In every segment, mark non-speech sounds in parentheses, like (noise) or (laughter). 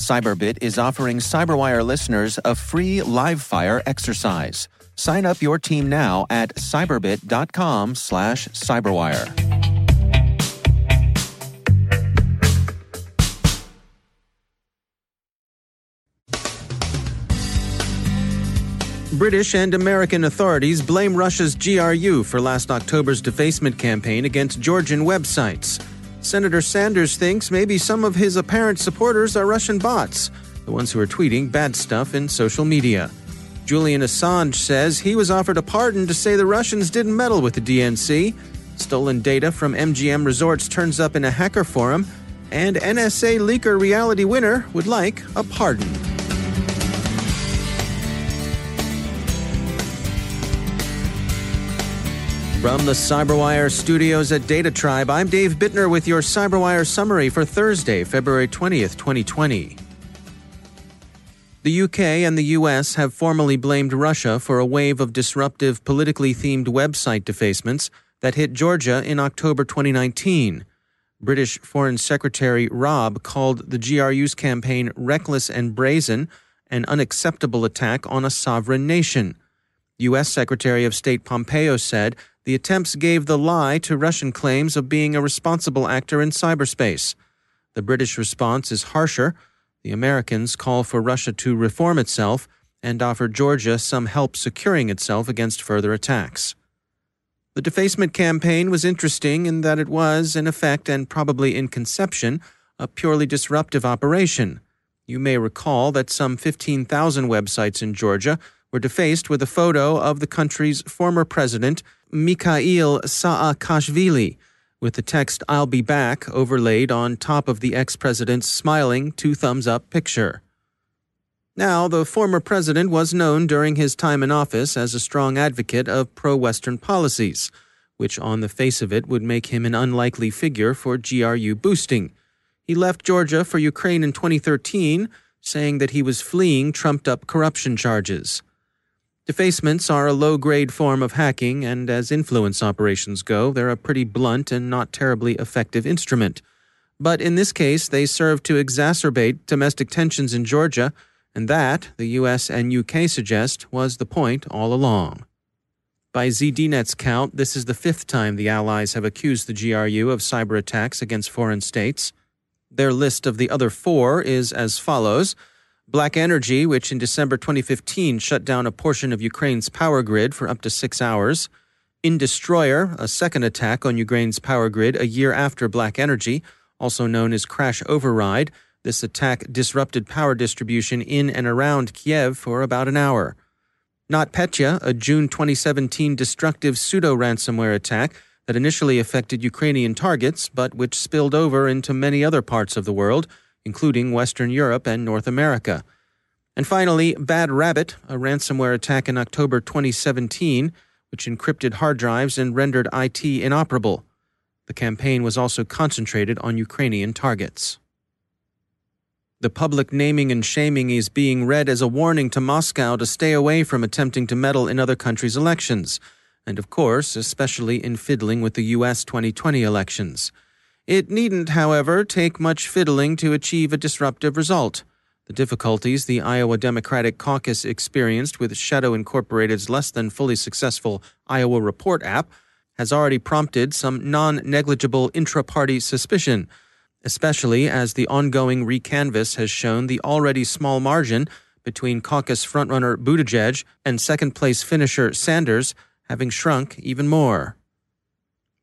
Cyberbit is offering Cyberwire listeners a free live fire exercise. Sign up your team now at cyberbit.com slash cyberwire. British and American authorities blame Russia's GRU for last October's defacement campaign against Georgian websites. Senator Sanders thinks maybe some of his apparent supporters are Russian bots, the ones who are tweeting bad stuff in social media. Julian Assange says he was offered a pardon to say the Russians didn't meddle with the DNC. Stolen data from MGM Resorts turns up in a hacker forum, and NSA leaker Reality Winner would like a pardon. From the Cyberwire studios at Data Tribe, I'm Dave Bittner with your Cyberwire summary for Thursday, February 20th, 2020. The UK and the US have formally blamed Russia for a wave of disruptive, politically themed website defacements that hit Georgia in October 2019. British Foreign Secretary Raab called the GRU's campaign reckless and brazen, an unacceptable attack on a sovereign nation. U.S. Secretary of State Pompeo said the attempts gave the lie to Russian claims of being a responsible actor in cyberspace. The British response is harsher. The Americans call for Russia to reform itself and offer Georgia some help securing itself against further attacks. The defacement campaign was interesting in that it was, in effect and probably in conception, a purely disruptive operation. You may recall that some 15,000 websites in Georgia were defaced with a photo of the country's former president, Mikhail Saakashvili, with the text I'll be back overlaid on top of the ex president's smiling two thumbs up picture. Now, the former president was known during his time in office as a strong advocate of pro Western policies, which on the face of it would make him an unlikely figure for GRU boosting. He left Georgia for Ukraine in 2013, saying that he was fleeing trumped up corruption charges. Defacements are a low grade form of hacking, and as influence operations go, they're a pretty blunt and not terribly effective instrument. But in this case, they serve to exacerbate domestic tensions in Georgia, and that, the US and UK suggest, was the point all along. By ZDNet's count, this is the fifth time the Allies have accused the GRU of cyber attacks against foreign states. Their list of the other four is as follows Black Energy, which in December 2015 shut down a portion of Ukraine's power grid for up to six hours. Industroyer, a second attack on Ukraine's power grid a year after Black Energy, also known as Crash Override. This attack disrupted power distribution in and around Kiev for about an hour. NotPetya, a June 2017 destructive pseudo ransomware attack that initially affected Ukrainian targets, but which spilled over into many other parts of the world including Western Europe and North America. And finally, Bad Rabbit, a ransomware attack in October 2017, which encrypted hard drives and rendered IT inoperable. The campaign was also concentrated on Ukrainian targets. The public naming and shaming is being read as a warning to Moscow to stay away from attempting to meddle in other countries' elections, and of course, especially in fiddling with the U.S. 2020 elections. It needn't, however, take much fiddling to achieve a disruptive result. The difficulties the Iowa Democratic Caucus experienced with Shadow Incorporated's less than fully successful Iowa Report app has already prompted some non negligible intra party suspicion, especially as the ongoing recanvass has shown the already small margin between caucus frontrunner Buttigieg and second place finisher Sanders having shrunk even more.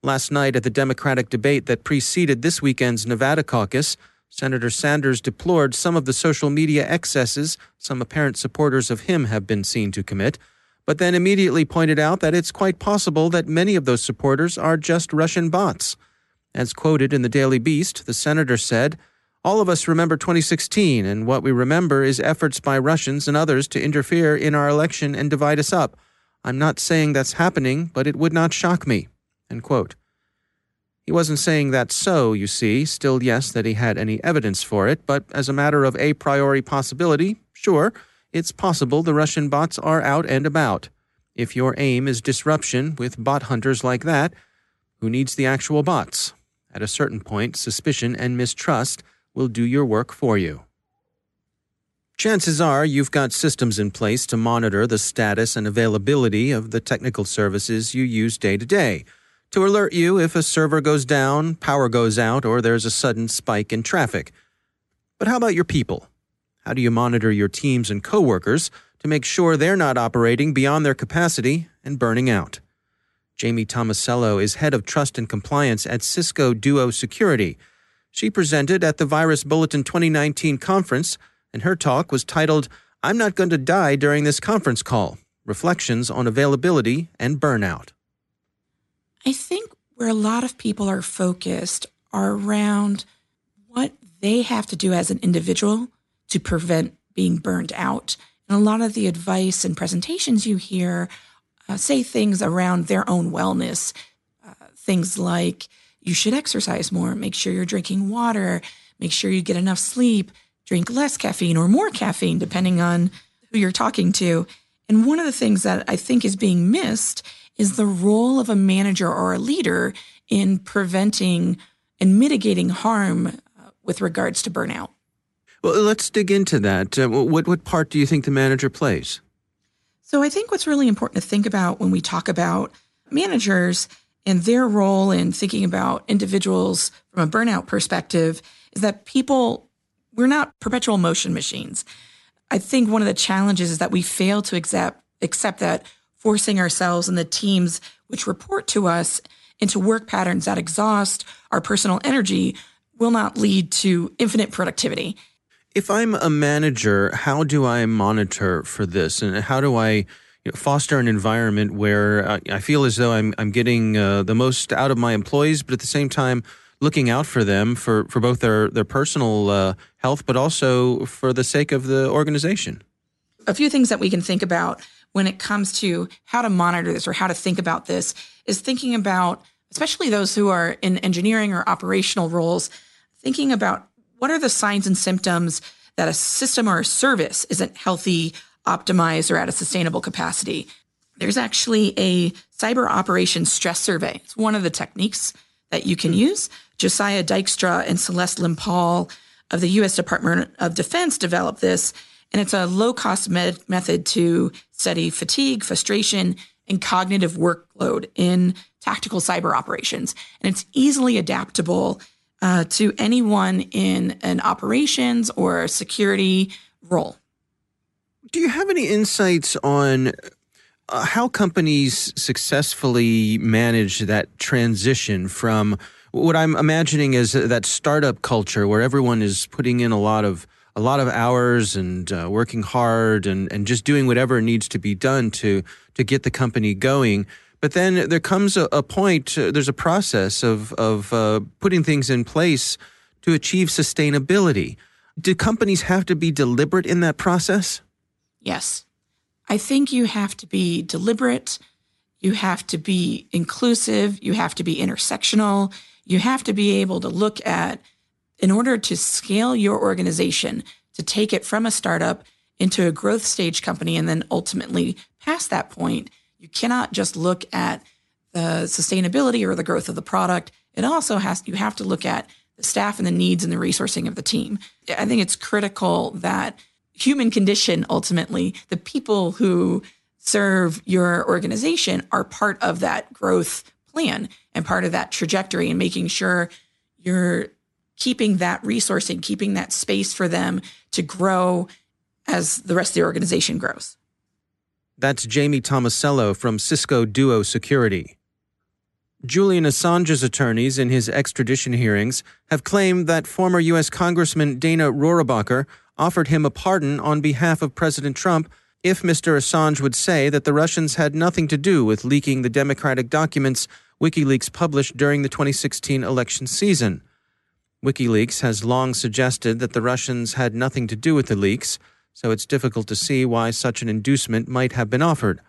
Last night at the Democratic debate that preceded this weekend's Nevada caucus, Senator Sanders deplored some of the social media excesses some apparent supporters of him have been seen to commit, but then immediately pointed out that it's quite possible that many of those supporters are just Russian bots. As quoted in the Daily Beast, the senator said, All of us remember 2016, and what we remember is efforts by Russians and others to interfere in our election and divide us up. I'm not saying that's happening, but it would not shock me. He wasn't saying that so, you see, still, yes, that he had any evidence for it, but as a matter of a priori possibility, sure, it's possible the Russian bots are out and about. If your aim is disruption with bot hunters like that, who needs the actual bots? At a certain point, suspicion and mistrust will do your work for you. Chances are you've got systems in place to monitor the status and availability of the technical services you use day to day to alert you if a server goes down, power goes out, or there's a sudden spike in traffic. But how about your people? How do you monitor your teams and coworkers to make sure they're not operating beyond their capacity and burning out? Jamie Tomasello is head of trust and compliance at Cisco Duo Security. She presented at the Virus Bulletin 2019 conference, and her talk was titled, I'm Not Going to Die During This Conference Call Reflections on Availability and Burnout. I think where a lot of people are focused are around what they have to do as an individual to prevent being burned out. And a lot of the advice and presentations you hear uh, say things around their own wellness, uh, things like you should exercise more, make sure you're drinking water, make sure you get enough sleep, drink less caffeine or more caffeine, depending on who you're talking to. And one of the things that I think is being missed is the role of a manager or a leader in preventing and mitigating harm uh, with regards to burnout. Well, let's dig into that. Uh, what, what part do you think the manager plays? So, I think what's really important to think about when we talk about managers and their role in thinking about individuals from a burnout perspective is that people, we're not perpetual motion machines. I think one of the challenges is that we fail to accept, accept that forcing ourselves and the teams which report to us into work patterns that exhaust our personal energy will not lead to infinite productivity. If I'm a manager, how do I monitor for this? And how do I you know, foster an environment where I feel as though I'm, I'm getting uh, the most out of my employees, but at the same time, looking out for them for, for both their, their personal uh, health, but also for the sake of the organization? A few things that we can think about when it comes to how to monitor this or how to think about this is thinking about, especially those who are in engineering or operational roles, thinking about what are the signs and symptoms that a system or a service isn't healthy, optimized, or at a sustainable capacity. There's actually a cyber operations stress survey. It's one of the techniques that you can hmm. use. Josiah Dykstra and Celeste Lyn Paul of the U.S. Department of Defense developed this and it's a low cost med- method to study fatigue, frustration, and cognitive workload in tactical cyber operations. And it's easily adaptable uh, to anyone in an operations or security role. Do you have any insights on uh, how companies successfully manage that transition from what I'm imagining is that startup culture where everyone is putting in a lot of a lot of hours and uh, working hard and, and just doing whatever needs to be done to to get the company going. But then there comes a, a point. Uh, there's a process of of uh, putting things in place to achieve sustainability. Do companies have to be deliberate in that process? Yes, I think you have to be deliberate. You have to be inclusive. You have to be intersectional. You have to be able to look at in order to scale your organization, to take it from a startup into a growth stage company and then ultimately past that point, you cannot just look at the sustainability or the growth of the product. It also has you have to look at the staff and the needs and the resourcing of the team. I think it's critical that human condition ultimately, the people who serve your organization are part of that growth plan and part of that trajectory and making sure you're keeping that resourcing, keeping that space for them to grow as the rest of the organization grows. That's Jamie Tomasello from Cisco Duo Security. Julian Assange's attorneys in his extradition hearings have claimed that former U.S. Congressman Dana Rohrabacher offered him a pardon on behalf of President Trump if Mr. Assange would say that the Russians had nothing to do with leaking the Democratic documents WikiLeaks published during the 2016 election season. WikiLeaks has long suggested that the Russians had nothing to do with the leaks, so it's difficult to see why such an inducement might have been offered.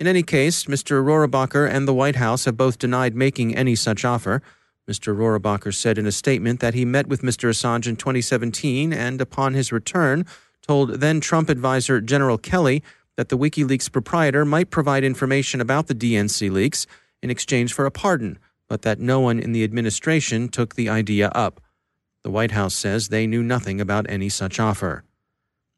In any case, Mr. Rohrabacher and the White House have both denied making any such offer. Mr. Rohrabacher said in a statement that he met with Mr. Assange in 2017 and, upon his return, told then Trump advisor General Kelly that the WikiLeaks proprietor might provide information about the DNC leaks in exchange for a pardon, but that no one in the administration took the idea up. The White House says they knew nothing about any such offer.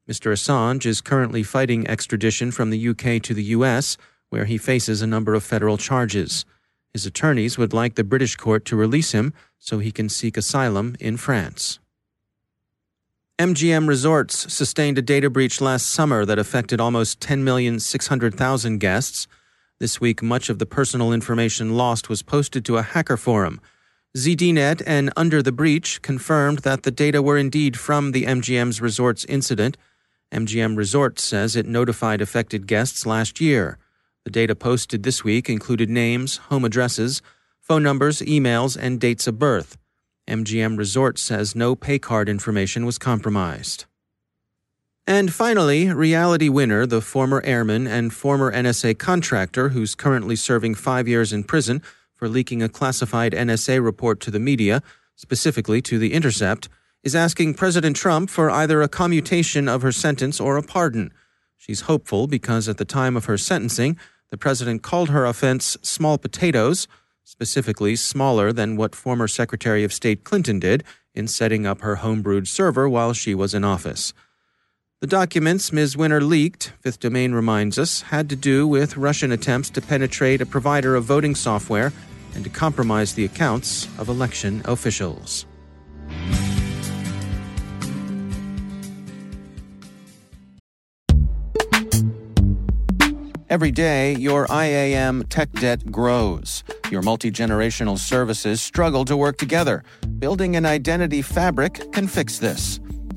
Mr. Assange is currently fighting extradition from the UK to the US, where he faces a number of federal charges. His attorneys would like the British court to release him so he can seek asylum in France. MGM Resorts sustained a data breach last summer that affected almost 10,600,000 guests. This week, much of the personal information lost was posted to a hacker forum. ZDNet and Under the Breach confirmed that the data were indeed from the MGM's Resorts incident. MGM Resorts says it notified affected guests last year. The data posted this week included names, home addresses, phone numbers, emails, and dates of birth. MGM Resorts says no pay card information was compromised. And finally, Reality Winner, the former airman and former NSA contractor who's currently serving five years in prison for leaking a classified NSA report to the media, specifically to The Intercept, is asking President Trump for either a commutation of her sentence or a pardon. She's hopeful because at the time of her sentencing, the president called her offense small potatoes, specifically smaller than what former Secretary of State Clinton did in setting up her homebrewed server while she was in office. The documents Ms. Winner leaked, Fifth Domain reminds us, had to do with Russian attempts to penetrate a provider of voting software and to compromise the accounts of election officials. Every day, your IAM tech debt grows. Your multi generational services struggle to work together. Building an identity fabric can fix this.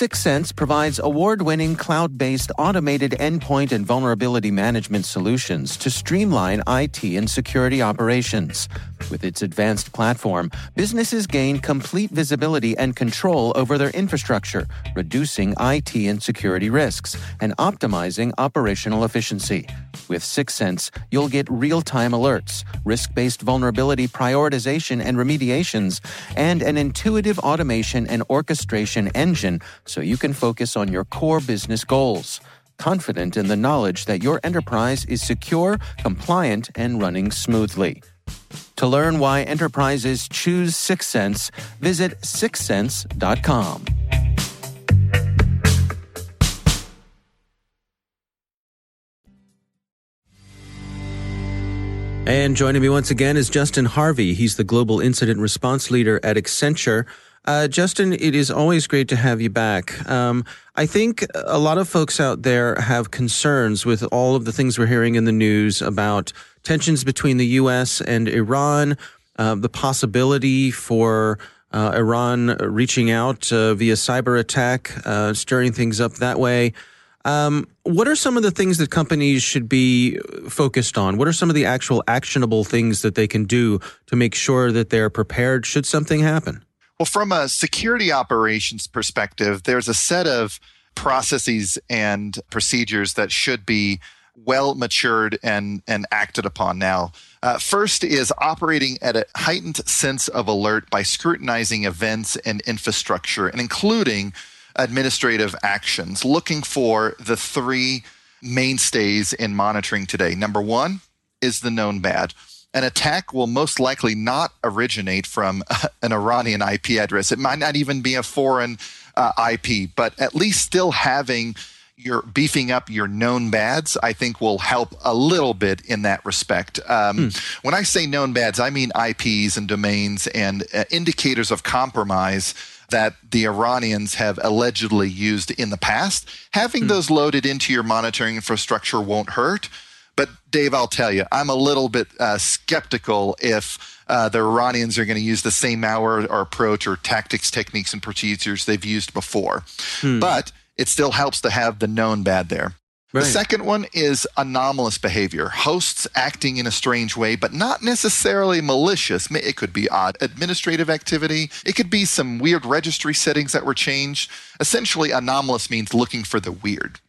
Syxsense provides award winning cloud based automated endpoint and vulnerability management solutions to streamline IT and security operations. With its advanced platform, businesses gain complete visibility and control over their infrastructure, reducing IT and security risks, and optimizing operational efficiency. With Syxsense, you'll get real time alerts, risk based vulnerability prioritization and remediations, and an intuitive automation and orchestration engine so you can focus on your core business goals. Confident in the knowledge that your enterprise is secure, compliant, and running smoothly. To learn why enterprises choose Syxsense, visit syxsense.com. And joining me once again is Justin Harvey. He's the Global Incident Response Leader at Accenture. Uh, Justin, it is always great to have you back. Um, I think a lot of folks out there have concerns with all of the things we're hearing in the news about tensions between the U.S. and Iran, uh, the possibility for uh, Iran reaching out uh, via cyber attack, uh, stirring things up that way. Um, what are some of the things that companies should be focused on? What are some of the actual actionable things that they can do to make sure that they're prepared should something happen? Well, from a security operations perspective, there's a set of processes and procedures that should be well matured and, and acted upon now. Uh, first is operating at a heightened sense of alert by scrutinizing events and infrastructure, and including administrative actions, looking for the three mainstays in monitoring today. Number one is the known bad. An attack will most likely not originate from (laughs) an Iranian IP address. It might not even be a foreign uh, IP, but at least still having your beefing up your known bads, I think will help a little bit in that respect. Um, hmm. When I say known bads, I mean IPs and domains and uh, indicators of compromise that the Iranians have allegedly used in the past. Having hmm. those loaded into your monitoring infrastructure won't hurt. But Dave, I'll tell you, I'm a little bit uh, skeptical if uh, the Iranians are going to use the same hour or approach or tactics, techniques, and procedures they've used before. Hmm. But it still helps to have the known bad there. Right. The second one is anomalous behavior. Hosts acting in a strange way, but not necessarily malicious. It could be odd administrative activity. It could be some weird registry settings that were changed. Essentially, anomalous means looking for the weird.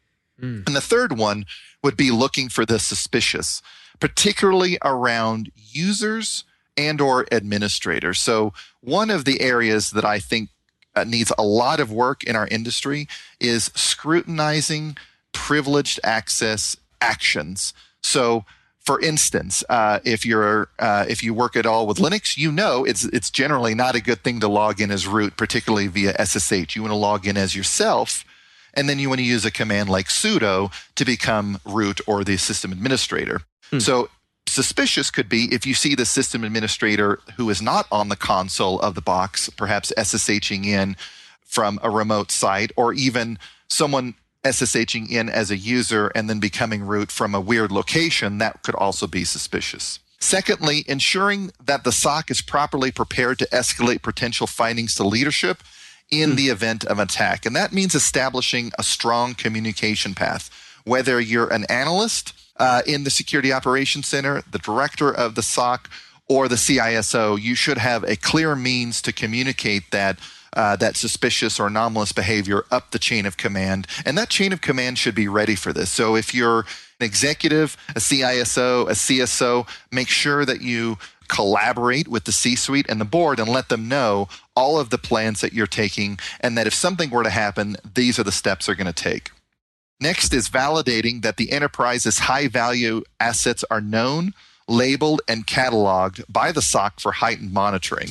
Mm. And the third one would be looking for the suspicious, particularly around users and or administrators. So one of the areas that I think uh, needs a lot of work in our industry is scrutinizing privileged access actions. So, for instance, uh, if you're uh, if you work at all with Linux, you know it's it's generally not a good thing to log in as root, particularly via SSH. You want to log in as yourself, and then you want to use a command like sudo to become root or the system administrator. Hmm. So suspicious could be if you see the system administrator who is not on the console of the box, perhaps SSHing in from a remote site, or even someone SSHing in as a user and then becoming root from a weird location, that could also be suspicious. Secondly, ensuring that the SOC is properly prepared to escalate potential findings to leadership in hmm. the event of attack. And that means establishing a strong communication path. Whether you're an analyst uh, in the Security Operations Center, the director of the SOC, or the CISO, you should have a clear means to communicate that uh, that suspicious or anomalous behavior up the chain of command. And that chain of command should be ready for this. So if you're an executive, a CISO, a CSO, make sure that you collaborate with the C suite and the board and let them know all of the plans that you're taking and that if something were to happen, these are the steps they're going to take. Next is validating that the enterprise's high value assets are known, labeled, and cataloged by the SOC for heightened monitoring.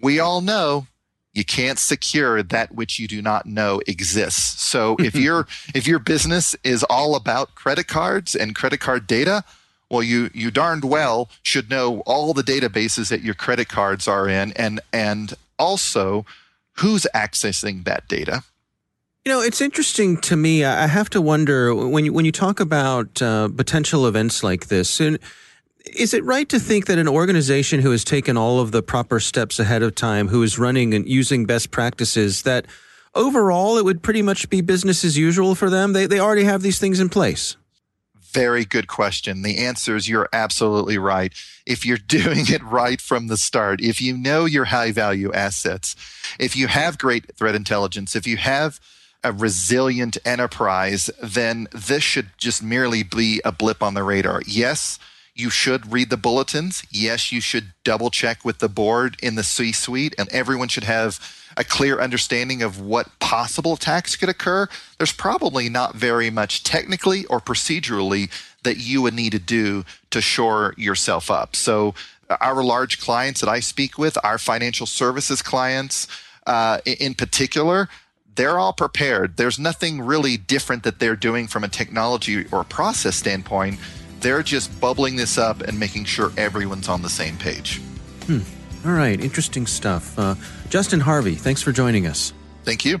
We all know you can't secure that which you do not know exists. So (laughs) if your if your business is all about credit cards and credit card data, well you you darned well should know all the databases that your credit cards are in and and also who's accessing that data. You know, it's interesting to me. I have to wonder when you when you talk about uh, potential events like this. And, is it right to think that an organization who has taken all of the proper steps ahead of time, who is running and using best practices, that overall it would pretty much be business as usual for them? They, they already have these things in place. Very good question. The answer is you're absolutely right. If you're (laughs) doing it right from the start, if you know your high value assets, if you have great threat intelligence, if you have a resilient enterprise, then this should just merely be a blip on the radar. Yes, you should read the bulletins. Yes, you should double check with the board in the C suite, and everyone should have a clear understanding of what possible attacks could occur. There's probably not very much technically or procedurally that you would need to do to shore yourself up. So, uh, our large clients that I speak with, our financial services clients uh, in particular, they're all prepared. There's nothing really different that they're doing from a technology or process standpoint they're just bubbling this up and making sure everyone's on the same page. Hmm. All right, interesting stuff. Uh, Justin Harvey, thanks for joining us. Thank you.